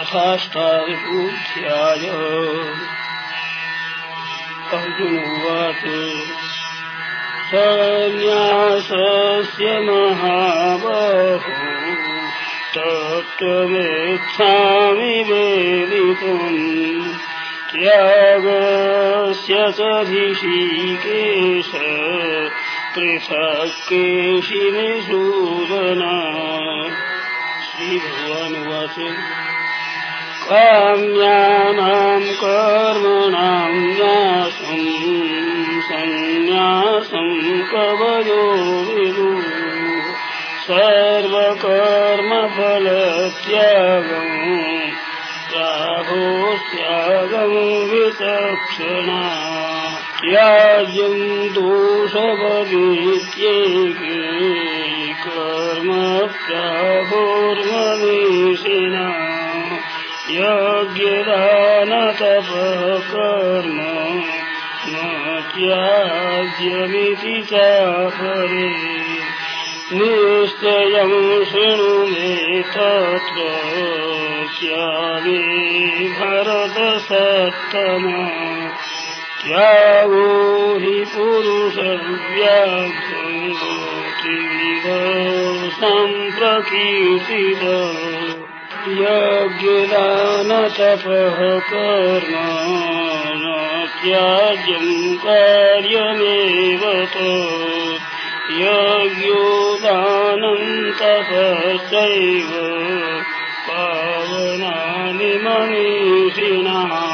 अथाष्टाविबुध्याय अर्जुनोवाच सन्न्यासस्य महाबाहो तत्त्वमेच्छामि वेदितुम् त्यागस्य च ऋषिकेश पृथक् केशिनिषूदना श्रीभगवानुवाच काम्यानाम् कर्मणाम् न्यासम् सन्न्यासम् कवयो विदु। सर्वकर्मफलत्यागम् त्यागम् विचक्षणा। त्याज्यम् दोषवदीत्येके कर्म त्यागोर्मनीषिणा यज्ञदानतपकर्म न त्याज्यमिति चापरे। निश्चयम् शृणु मे तत्र त्यागे भरतसत्तमा त्यागो हि पुरुषव्याघ्रो त्रिविध सम्प्रकीर्तित। यज्ञदानतपः कर्म न त्याज्यम् कार्यमेव यज्ञो दानन्तपश्चैव पावनानि मनीषिणाम्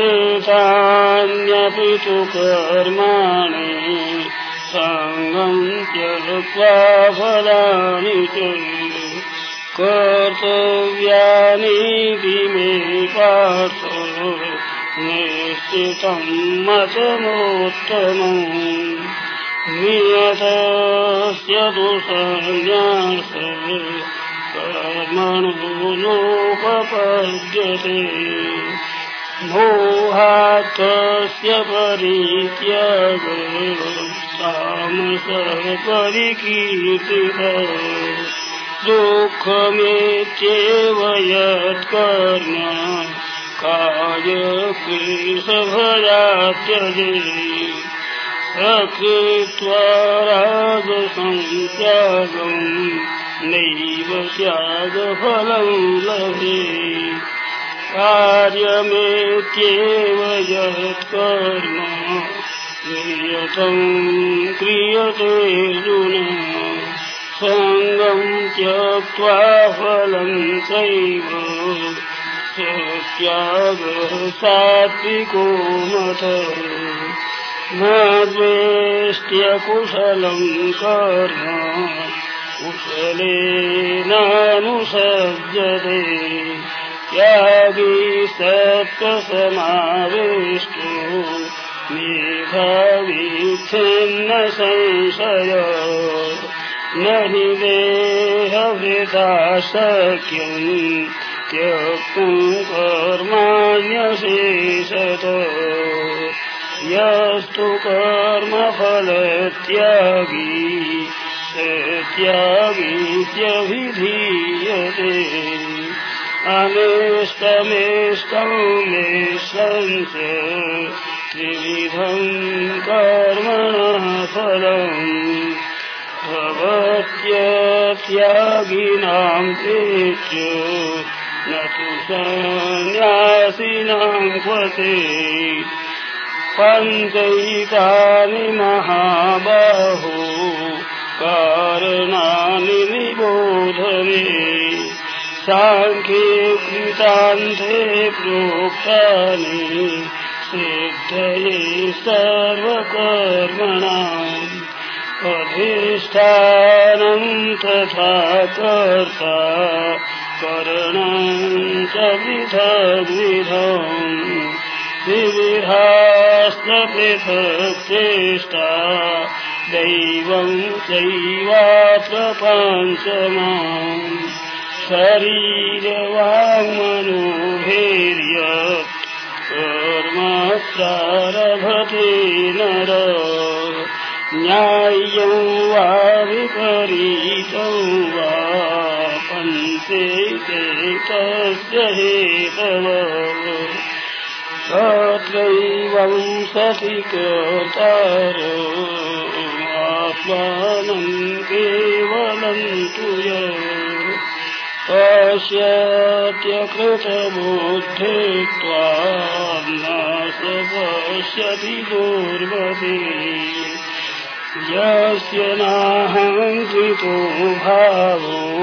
एतान्यपि तु कर्माणि सङ्गम् त्यक्त्वा फलानि च कर्तव्यानीति मे पार्थो निश्चितम् मतमोत्तमम्। नियतस्य तु सन्न्यास कर्मणो नोपपद्यते मोहात्तस्य परित्याग तामसपरिकीर्तिः दुःखमेत्येव यत्कर्म कायक्लेशभयात्यजे सकृत्वा राजसंत्यागम् नैव त्यागफलम् लभे। कार्यमेत्येव यत्कर्म नियतम् क्रियते जुन। सङ्गम् त्यक्त्वा फलम् चैव त्यागः सात्विको मथ न द्वेष्ट्यकुशलम् कर्म कुशलेनानुसज्जते। त्यागी सत्त्वसमावेष्टो मेधावीच्छिन्न संशय न हि देहभृता शक्यम् त्यक्तुम् कर्माण्यशेषत यस्तु कर्मफलत्यागी त्यागीत्यभिधीयते अनेष्टमेष्टम् मेष्टम् च त्रिविधम् कर्मणः फलम् भवत्यत्यागिनाम् प्रेत्यो न तु सन्न्यासिनाम् क्वचे पञ्चैतानि महाबाहो कारणानि निबोधने। साङ्ख्ये कृतान्ते प्रोक्तानि सिद्धये सर्वकर्मणाम् अधिष्ठानम् तथा कर्ता करणम् च पृथग्विधम् विविधाश्च पृथक् चेष्टा दैवम् चैवात्र पञ्चमाम्। शरीरवाङ्मनोभेर्यत् कर्म प्रारभते नर न्याय्यम् वा पन्थे तस्य हेतव तत्रैवं सति कर्तारो आत्मानं केवलं तु य पश्यत्यकृतबुद्धित्वा न स पश्यति दुर्गति यस्य नाहङ्कृतो भावो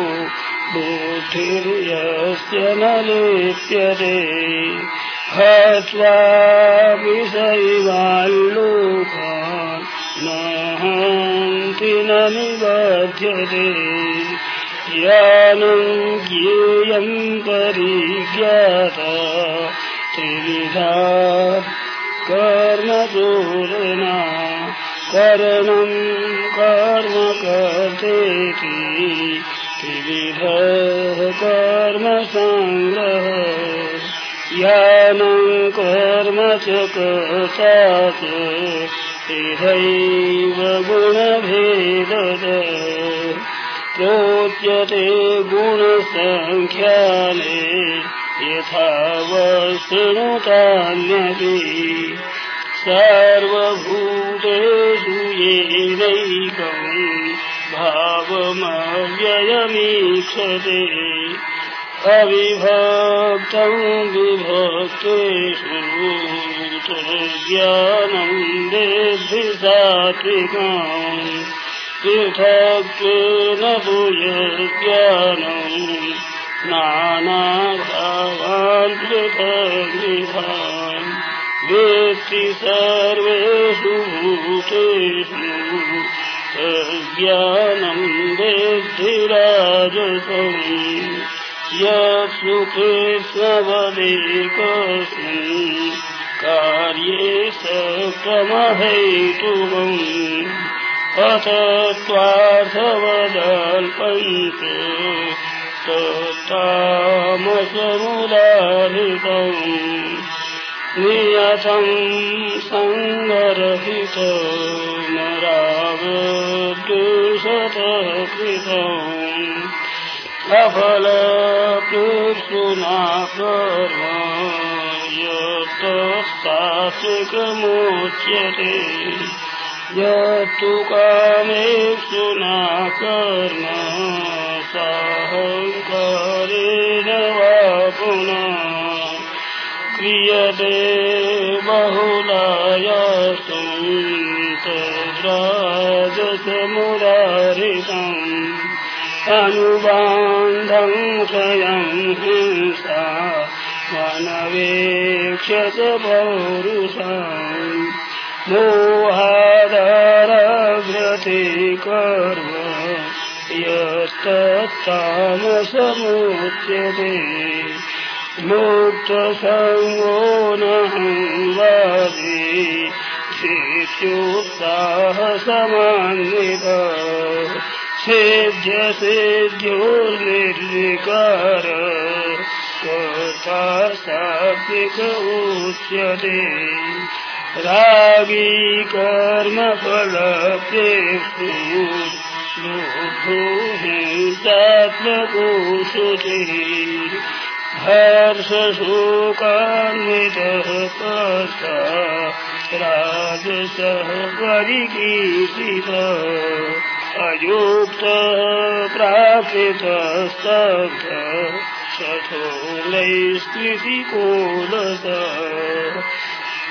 बुद्धिर्यस्य न लिप्यते। विषैवाल्लोकान् न निबध्यते। ज्ञानं ज्ञेयं परिज्ञाता त्रिविधा कर्मपूर्णा करणं कर्म कर्तेति त्रिविधः कर्मसङ्ग्रह ज्ञानं कर्म च कर्ता च तथैव गुणभेदद प्रोच्यते गुणसङ्ख्याने यथा वस्तुतान्यपि सर्वभूतेषु येनैकम् भावमव्ययमीक्षते। अविभक्तं विभक्तेषु ज्ञानं देद्धि सात्विकाम् पृथक्त्वेन तु यज्ञानम् नानाभावान् पृथग्विधान् वेत्ति सर्वेषु भूतेषु ज्ञानं वेद्धिराजसम् यत्सुखे स्वदेकस्मिन् कार्ये सक्रमहेतुवम् अथ स्वार्थवदल्पञ्च तामसमुदाहृतम् नियतं सङ्गरहितमरावद्विषतः कृतम् अफलकृत्सुना कर्म यत्तस्तात्विकमुच्यते यत्तु कामेक्षुना कर्म साहङ्कारेण वा पुनः क्रियते बहुलायास्तु तद्राजसमुदारितम् अनुबान्धं स्वयं हिंसा पौरुषम्। मोहादारभ्रते कर्म यत्तत्तामसमुच्यते मुक्तसङ्गो नहंवादे सेत्योत्साहसमान्वित सेद्य सेद्योर्निर्विकार कर्ता सात्विक उच्यते रागी कर्मफलप्रेषु लोभो हिंसात्मको शुचिः हर्षशोकान्वितः कर्ता राजसः परिकीर्तितः अयोक्तः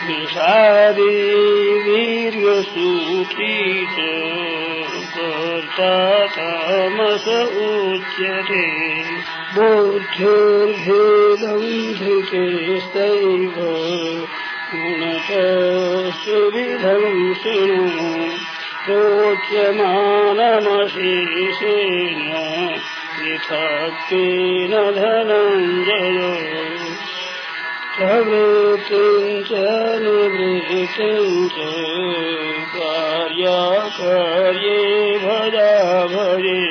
विषादी वीर्यसूत्री च कर्ता तामस उच्यते बुद्धिर्भेदं धृतेस्तैव गुणतस्विधं शृणु प्रोच्यमानमशेषेण पृथक्तेन धनञ्जय प्रवृत्तिं च निवृत्तिं च कार्याकार्ये भजा भजे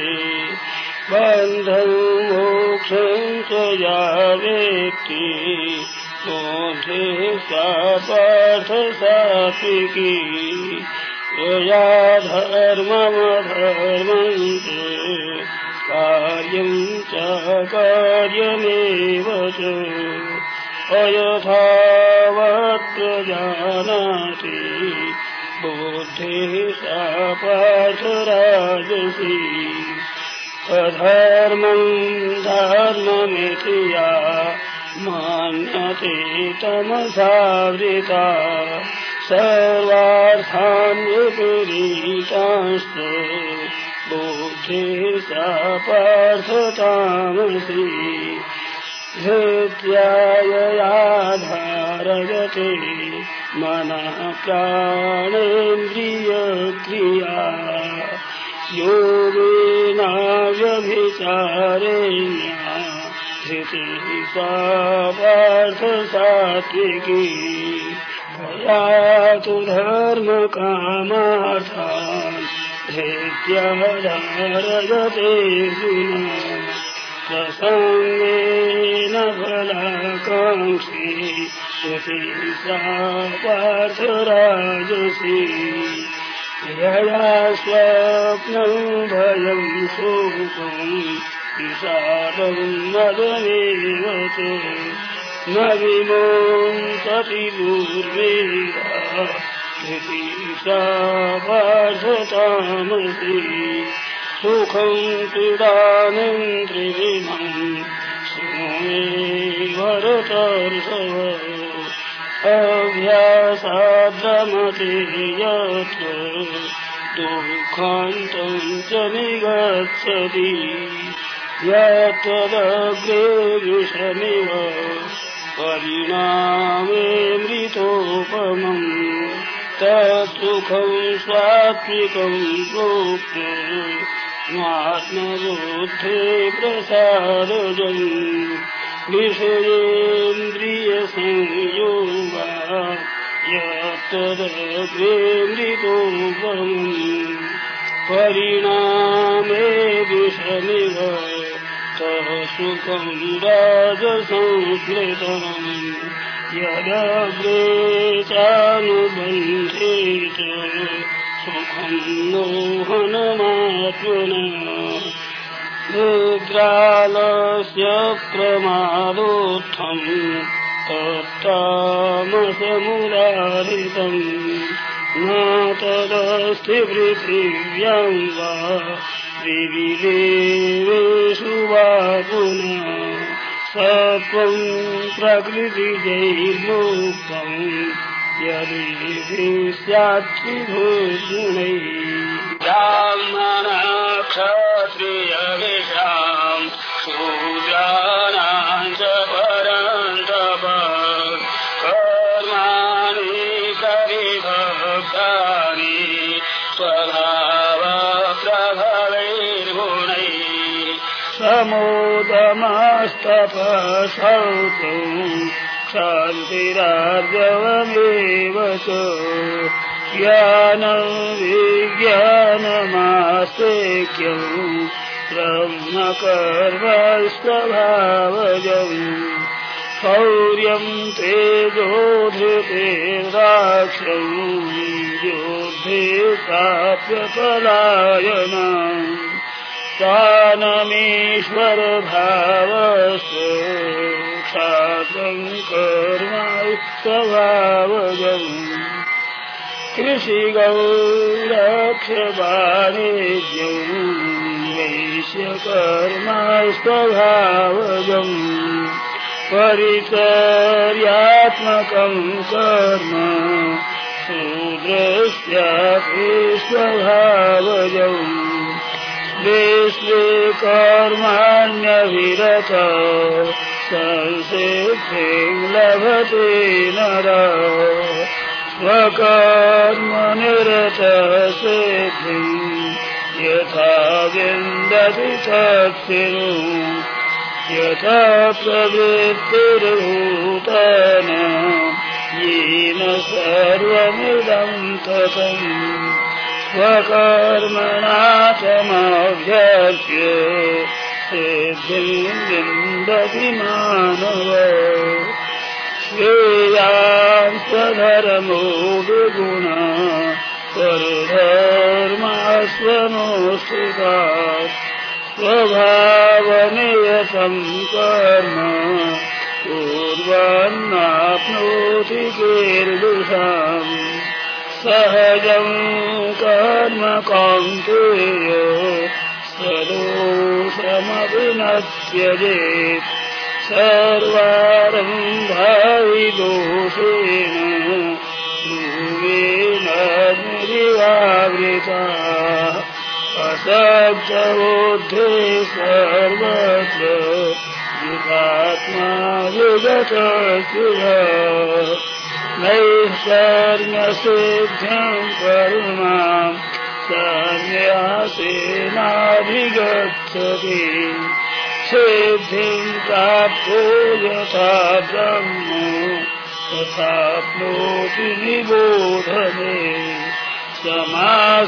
बन्धं मोक्षं च या वेत्ति मोक्षे सा पार्थ सात्विकी। यया धर्ममधर्मं च कार्यम् च कार्यमेव च। अयथावत्र जानाति। बुद्धिः सा पार्थराजसि अधर्मम् धर्ममिति या मान्यते तमसावृता सर्वार्थान् विपरीतांश्च बुद्धिः सा पार्थतामसि धृत्याययाधारयते मनः प्राणेन्द्रियक्रिया योगेनाव्यभिचारेण्या धृतिः सा पार्थसात्विकी कया तु धर्मकामार्थान् धृत्याधारयते प्रसङ्गेन फलाकाङ्क्षी श्रुति सा पार्थराजसी। यया स्वप्नम् भयम् शोकम् विषादम् मदमेव च न विमोन्तति दुर्वेदा सा पार्थतामसि सुखम् पीडानिम् त्रिविधम् सुमेवरतर्षव अभ्यासाद्रमते यत्र दुःखान्तम् च निगच्छति। यत्तदग्रे विषमिव परिणामे मृतोपमम् तत्सुखम् सात्विकम् प्रोक्त आत्मबुद्धे विषयेन्द्रियसंयोगा यत्तदग्रेन्द्रितोपम् परिणामे विषमिव तः सुखम् राजसंस्कृतम् यदग्रे चानुबन्धे च सुखम् मोहनमात्मन निद्रालस्य प्रमादोत्थम् तत्तामसमुदारितम् न तदस्ति पृथिव्याम् वा त्रिविदेवेषु वा पुनः सत्त्वम् प्रकृतिजैर्मुक्तम् यदि स्यात्रिभूगुणैः ब्राह्मणक्षत्रियविषाम् शूद्राणाम् च परन्तप कर्माणि परिभक्तानि स्वभावप्रभवैर्गुणैः समोदमस्तपसौतु शान्तिरार्जवमेव च ज्ञानम् विज्ञानमास्तेक्यम् ब्रह्मकर्मस्वभावजम् शौर्यम् तेजोधृतेर्दाक्षम् योद्धे प्राप्यपलायनम् स्थानमीश्वरभावस्य क्षात्रम् कर्म स्वभावजम् कृषिगौरक्षवाणिज्यम् वैश्यकर्म स्वभावजम् परिचर्यात्मकम् कर्म शूद्रस्यापि स्वभावजम् विश्वे कर्माण्यविरत संसिद्धिम् लभते नर। स्वकर्मनिरत सिद्धिम् यथा विन्दति तत्सिरु यथा प्रवृत्तिर्भूतन येन सर्वमिदम् ततम्। स्वकर्मणा समाभ्यर्च्य मानव श्रेयान् स्वधर्मो विगुण परधर्मास्वनोऽस्थितात् स्वभावनियतं कर्म कुर्वन्नाप्नोति कीर्दुषाम्। सहजं कर्म कौन्तेय सदोषमपि न त्यजेत् सर्वारम्भावि दोषेण ध्रुवेण निर्वावृता असब्दबोद्धे सर्वत्र युगात्मा युगतशिव नैष्कर्म्यसिद्ध्यं करुणाम् सन्न्यासेनाधिगच्छति सिद्धिं प्राप्तो यथा ब्रह्म तथाप्नोति निबोधने। समासेनैव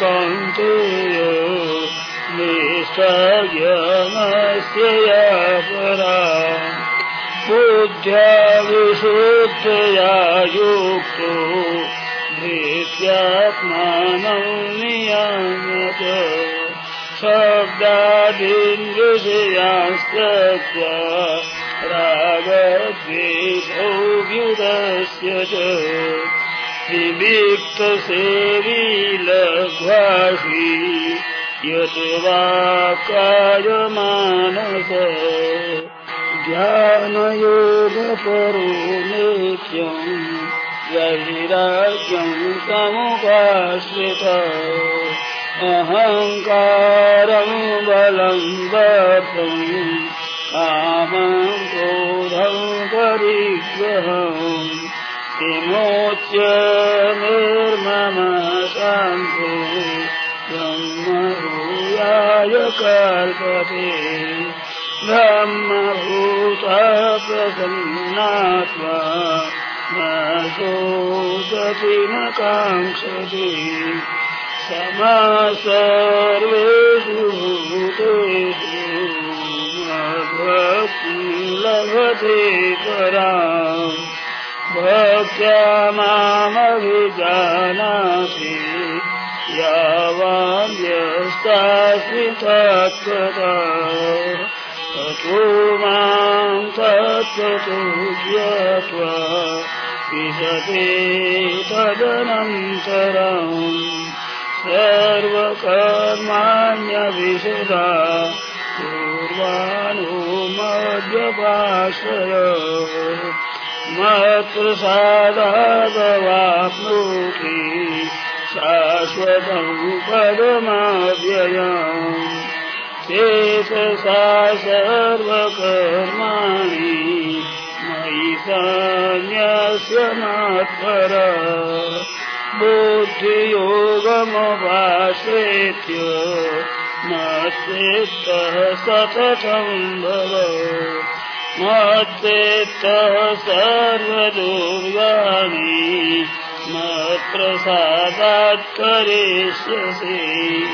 कौन्तेय निष्ठज्ञानस्य या परा बुद्ध्या विशुद्धया युक्तो धृत्यात्मानं नियामत शब्दादीन् विषयांस्तत्त्वा रागद्वेषौ च लघ्वाषी यत् वा कायमानस ध्यानयोगपरो नित्यम् वैराग्यं समुपाश्रित अहङ्कारं बलं वर्तम् कामं क्रोधं परिग्रहम् विमोच्य शान्तो ब्रह्मभूयाय कल्पते ब्रह्मभूता प्रसन्नात्मा शोचति न काङ्क्षति समा सर्वेषु भूतेषु लभते पराम्। भक्त्या मामभिजानासि यावान्यस्तास्मि तत्त्वता। ततो मां तत्त्वतो ज्ञात्वा विशते तदनन्तरम् सर्वकर्माण्यविशदा पूर्वाणो मद्यपाश्रय मत्प्रसादादवाप्नोति शाश्वतं पदमाव्ययम् चेतसा सर्वकर्माणि मयि सान्यस्य मात्पर बुद्धियोगमभाषेत्य मत्चित्तः सततं भव। मत्चित्तः सर्वदुर्गाणि मत्प्रसादात् करिष्यसि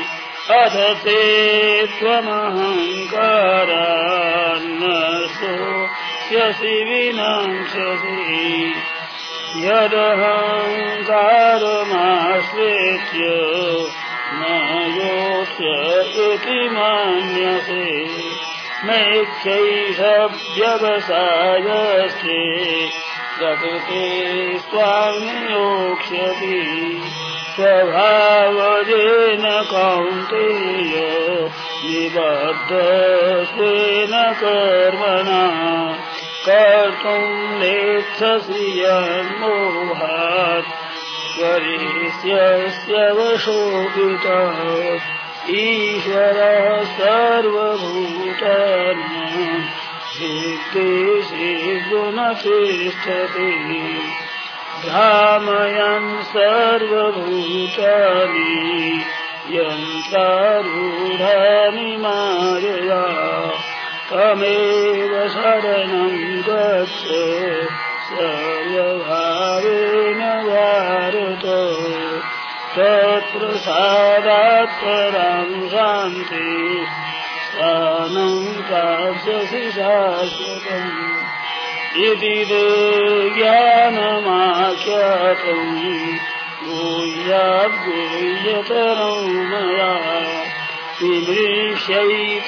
अथ ते त्वमहङ्कारान्न सोऽस्यसि विनांससि यदहङ्कारमाश्रित्य न योक्ष्य इति मान्यसे। नैक्षैष व्यवसायस्ते प्रकृते स्वामियोक्ष्यति स्वभावजेन कौन्तेय निबद्धस्वेन कर्मणा कर्तुम् नेच्छसि यन्मोहात् करिष्यस्य वशोभितः ईश्वरः सर्वभूतानि सिद्धेशेषु भ्रामयन् सर्वभूतानि यन्त्रारूढानि मायया तमेव शरणं गच्छ सर्वभावेन भारत तत्प्रसादात् परां शान्ति स्थानं प्राप्स्यसि शाश्वतम्। इति ते ज्ञानमाख्यातम् गुह्याद्गुह्यतरं मया विमृश्यैकदशेषेण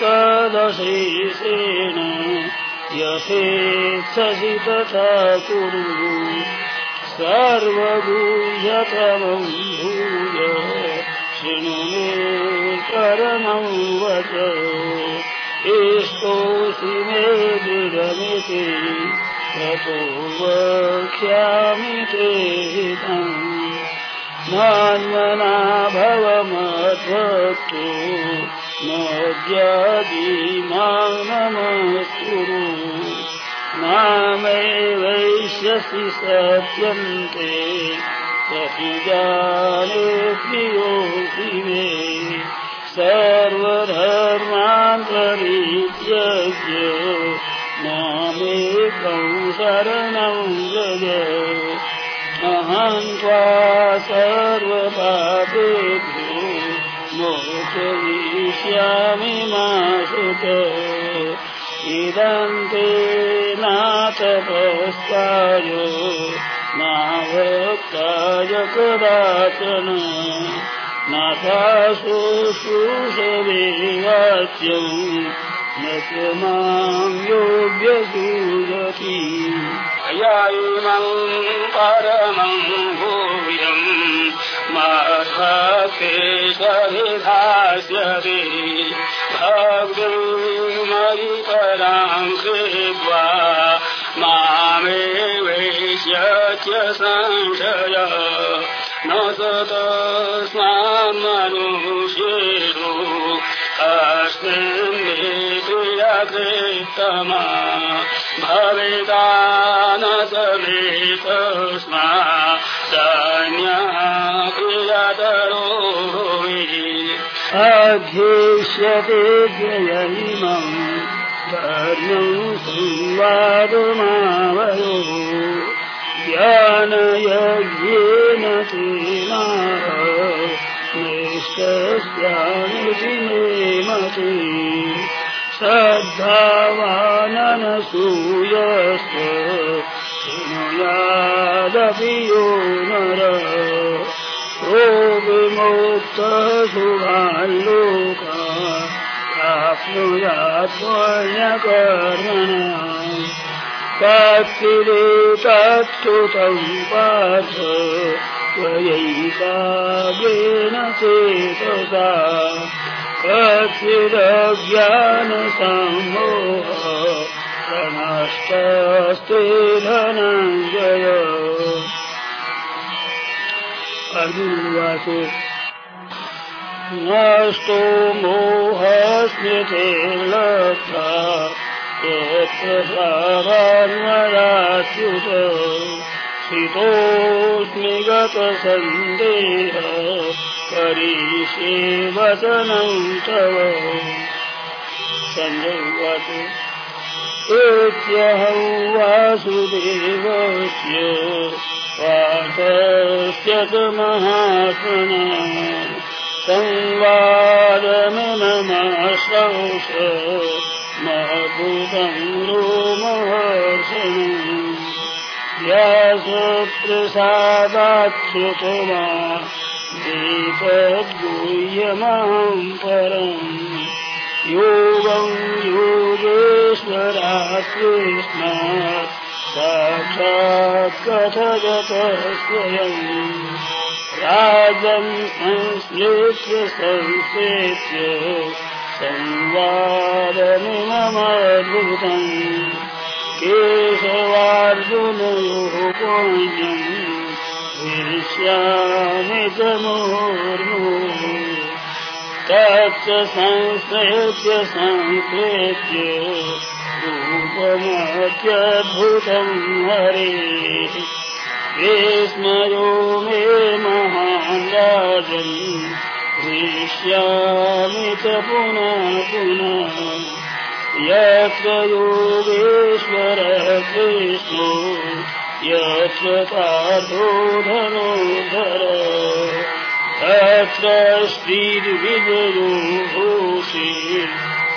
यथेच्छसि तथा कुरु सर्वगुह्यतमम् भूय शृणु मे परमं वच। एस्तोऽसि मे दृढमिति ततो वक्ष्यामि ते मान्मना भवमध्वक्तु नद्यादिमां नमस्कुरु मामेवैष्यसि सत्यन्ते प्रतिजाने प्रियोऽसि मे सर्वधर्मान्तरीत्यज्य मामेकं शरणं व्रज अहं त्वा सर्वपापेभ्यो मोचयिष्यामि मा सुत इदं ते नातपस्ताय नाभक्ताय कदाचन। नाथा शुश्रूषवेवाच्यम् न च मां योग्यसूयति या इमम् परमम् भूयम् माथाकेशविधास्यति भग्मयि परां कृत्वा मामेवैष्यत्य संशय। न स तस्मान्मनुष्येषु अस्मिन् मे प्रियकृतमा भविता न समे तस्मा धन्या प्रियतरो अध्येष्यते इमम् धर्मम् संवादमावयो ज्ञानयज्ञेन तेना निष्ठस्यामिति मे मति श्रद्धावाननसूयस्त शृणुयादपि यो नर। को विमुक्तः शुभाल्लोका प्राप्नुयात् पुण्यकर्मणा तत्किरीतत्कृतं पार्थ त्वयैकाग्रेण चेतसा कच्चिदज्ञानसम्मोह प्रनष्टस्ते धनञ्जय अर्जुनवासु नष्टो मोहस्मृतिर्लब्धा यत्र सारान्वयाच्युत स्थितोऽस्मि गतसन्देह वासुदेवस्य पार्थस्य च महात्मना। संवादमिममाश्रौष महभूतं रोमहर्षणम् व्यासप्रसादाच्छ्रुतमा दीपद्गूह्यमां परम् योगं योगेश्वरात् कृष्णात् साक्षात् कथगतः स्वयम् राजन् संश्लेष्य संश्लेष्य संवादमिममद्भुतम्। केशवार्जुनयोः पुण्यम् विष्यामि च मुहुर्मुः तच्च संश्लेष्य संश्लेष्य रूपमत्यद्भुतम् हरे। विस्मयो मे हृष्यामि च पुनः पुनः यत्र योगेश्वरः कृष्णो यत्र पार्थो धनुर्धर तत्र श्रीर्विजयो भूषि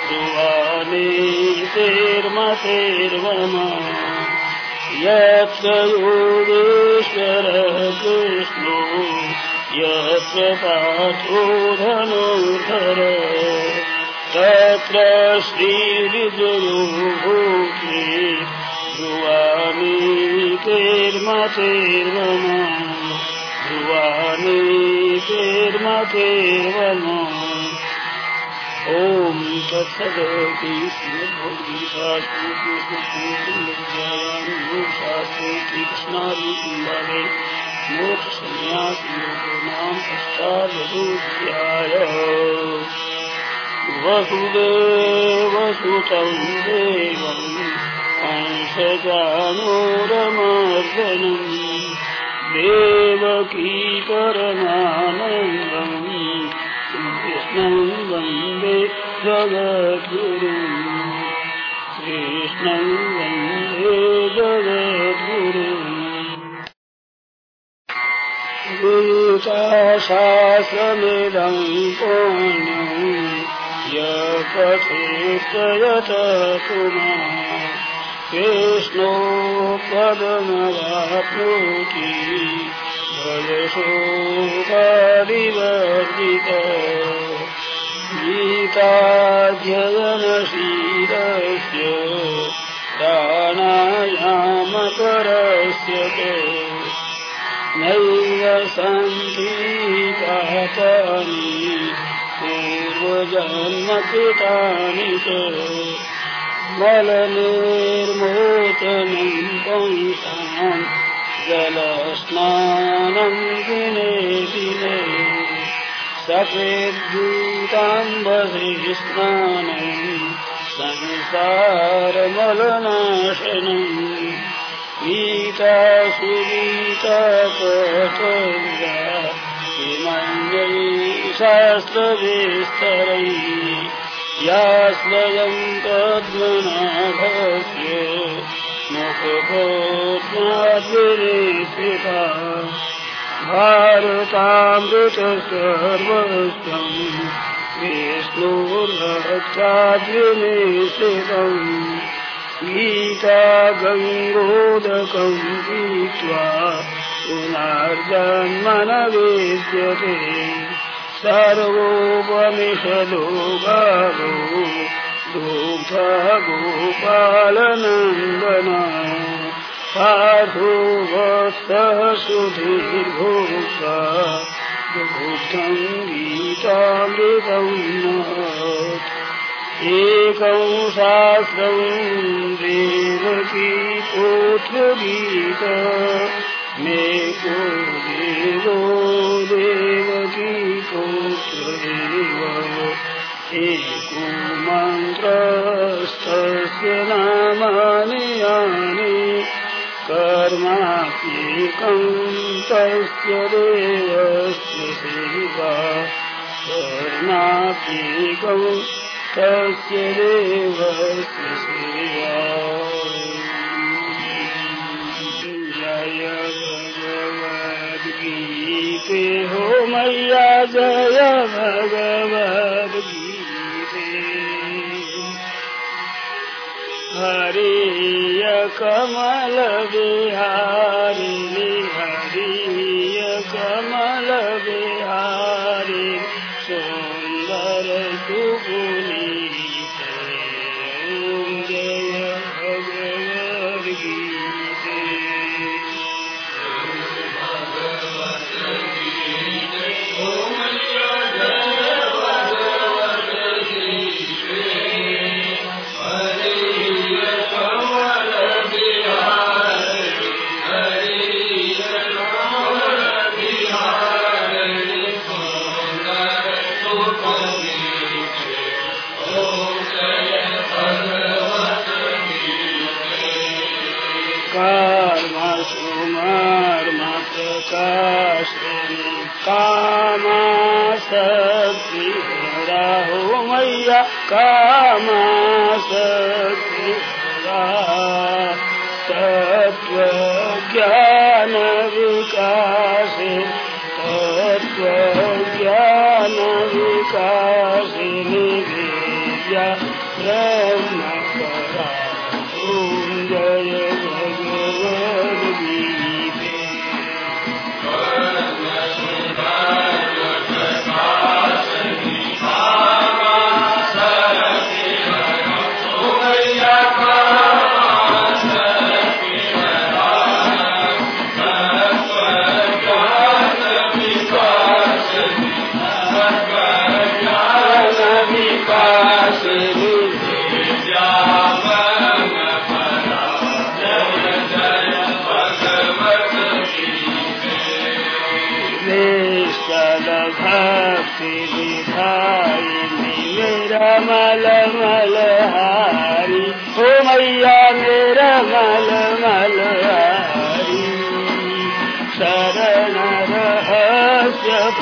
ध्रुवानेतेर्मतेर्मम यत्र योगेश्वरः कृष्णो यत्र पाठो धनुधर तत्र ध्रुवानीतेर्मतेर्वमा ॐ तत्सदति श्रीमद्भगवद्गीतासूत्रशास्त्रे श्रीकृष्णादिकुम्भरे मोक्षसन्न्यासयोगो नाम अष्टादशोऽध्याय वसुदेवसुतं देवम् अंशजानोरमर्दनम् देवकी परमानन्दम् कृष्णं वन्दे जगद्गुरुम् कृष्णं वन्दे जगद्गुरुम् गीताशास्त्रमिदं पुण्यम् य पठेत्ययत पुनः कृष्णो पदमवाप्नोति भयशोकादिवर्जित गीताध्ययनशीलस्य प्राणायामकरस्य च। नैव सन्ति पापानि पूर्वजन्मकृतानि च मलनिर्मोचनं पुंसाम् जलस्नानं दिने दिने सफेद्भूताम्बसे स्नानम् संसारमलनाशनम् गीता सुगीता पठव्या किमन्यै शास्त्रविस्तरैः या स्वयं पद्मनाभस्य मुखभोज्ञाद्विनिश्चिता भारतामृतसर्वस्वम् विष्णुर्भक्ताद्विनिश्चितम् गीता गङ्गोदकम् पीत्वा पुनर्जन्मन विद्यते सर्वोपनिषदो गावो दुग्धा गोपालनन्दन साधु वत्सः सुधीर्भोक्ता दुग्धम् गीतामृतम् एकं शास्त्रम् देवकी पुत्रगीत। मे को देवो देवकी एको मन्त्रस्तस्य नामानि यानि कर्माप्येकं तस्य देवस्य सेवा कर्माप्येकम् तस्य देवस्य सेवा। भगवद्गीते हो मैया जय भगवद्गीते हरिय कमल बिहारी।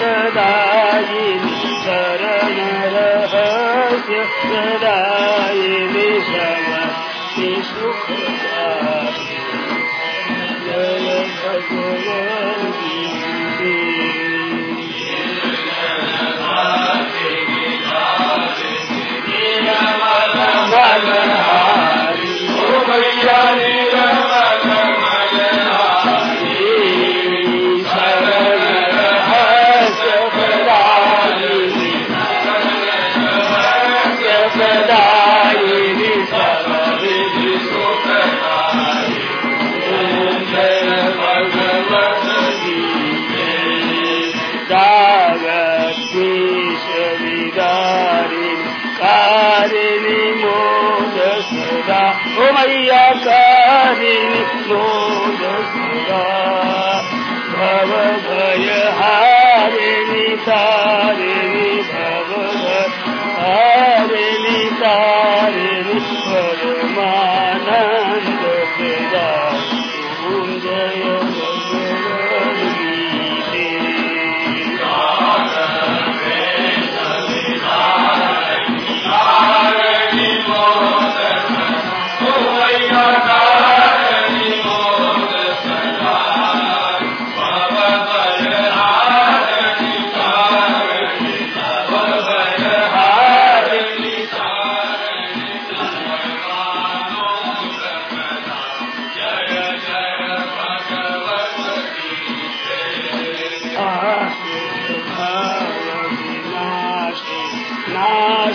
फलदायि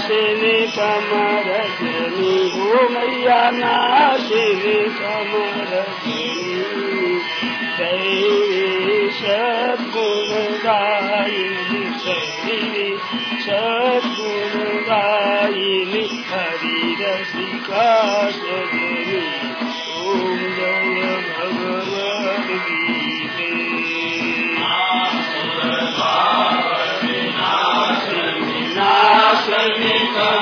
न कमर शो मैया न कम Krishna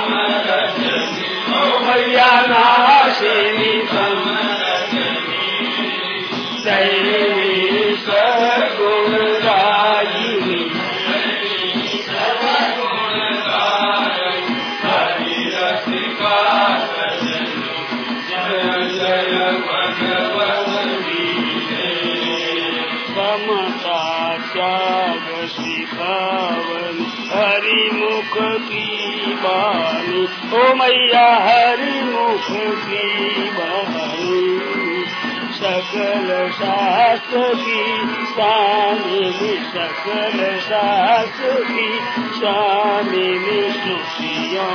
ओ मया हरिमुख दी बहि सकल शास्त्री स्वामी सकल शास्त्री शानिमि सुखिया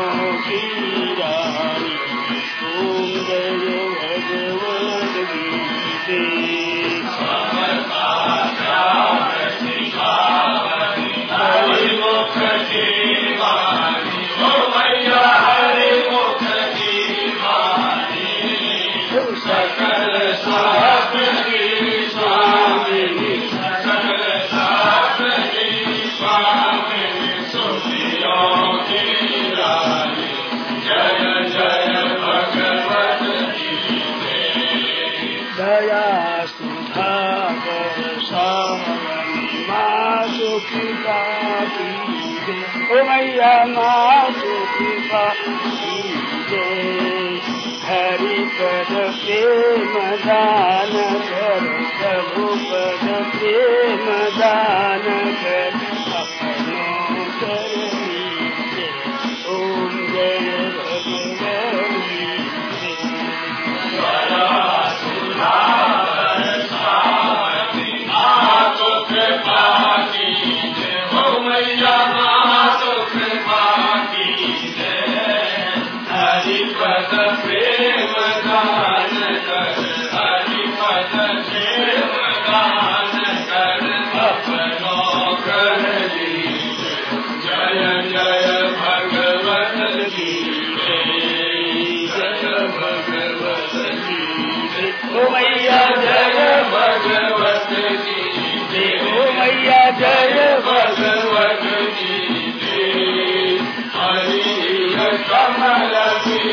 مئيا ماتي کي هري پرڪي مدان گهر سڀ ڪر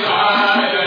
Hallelujah.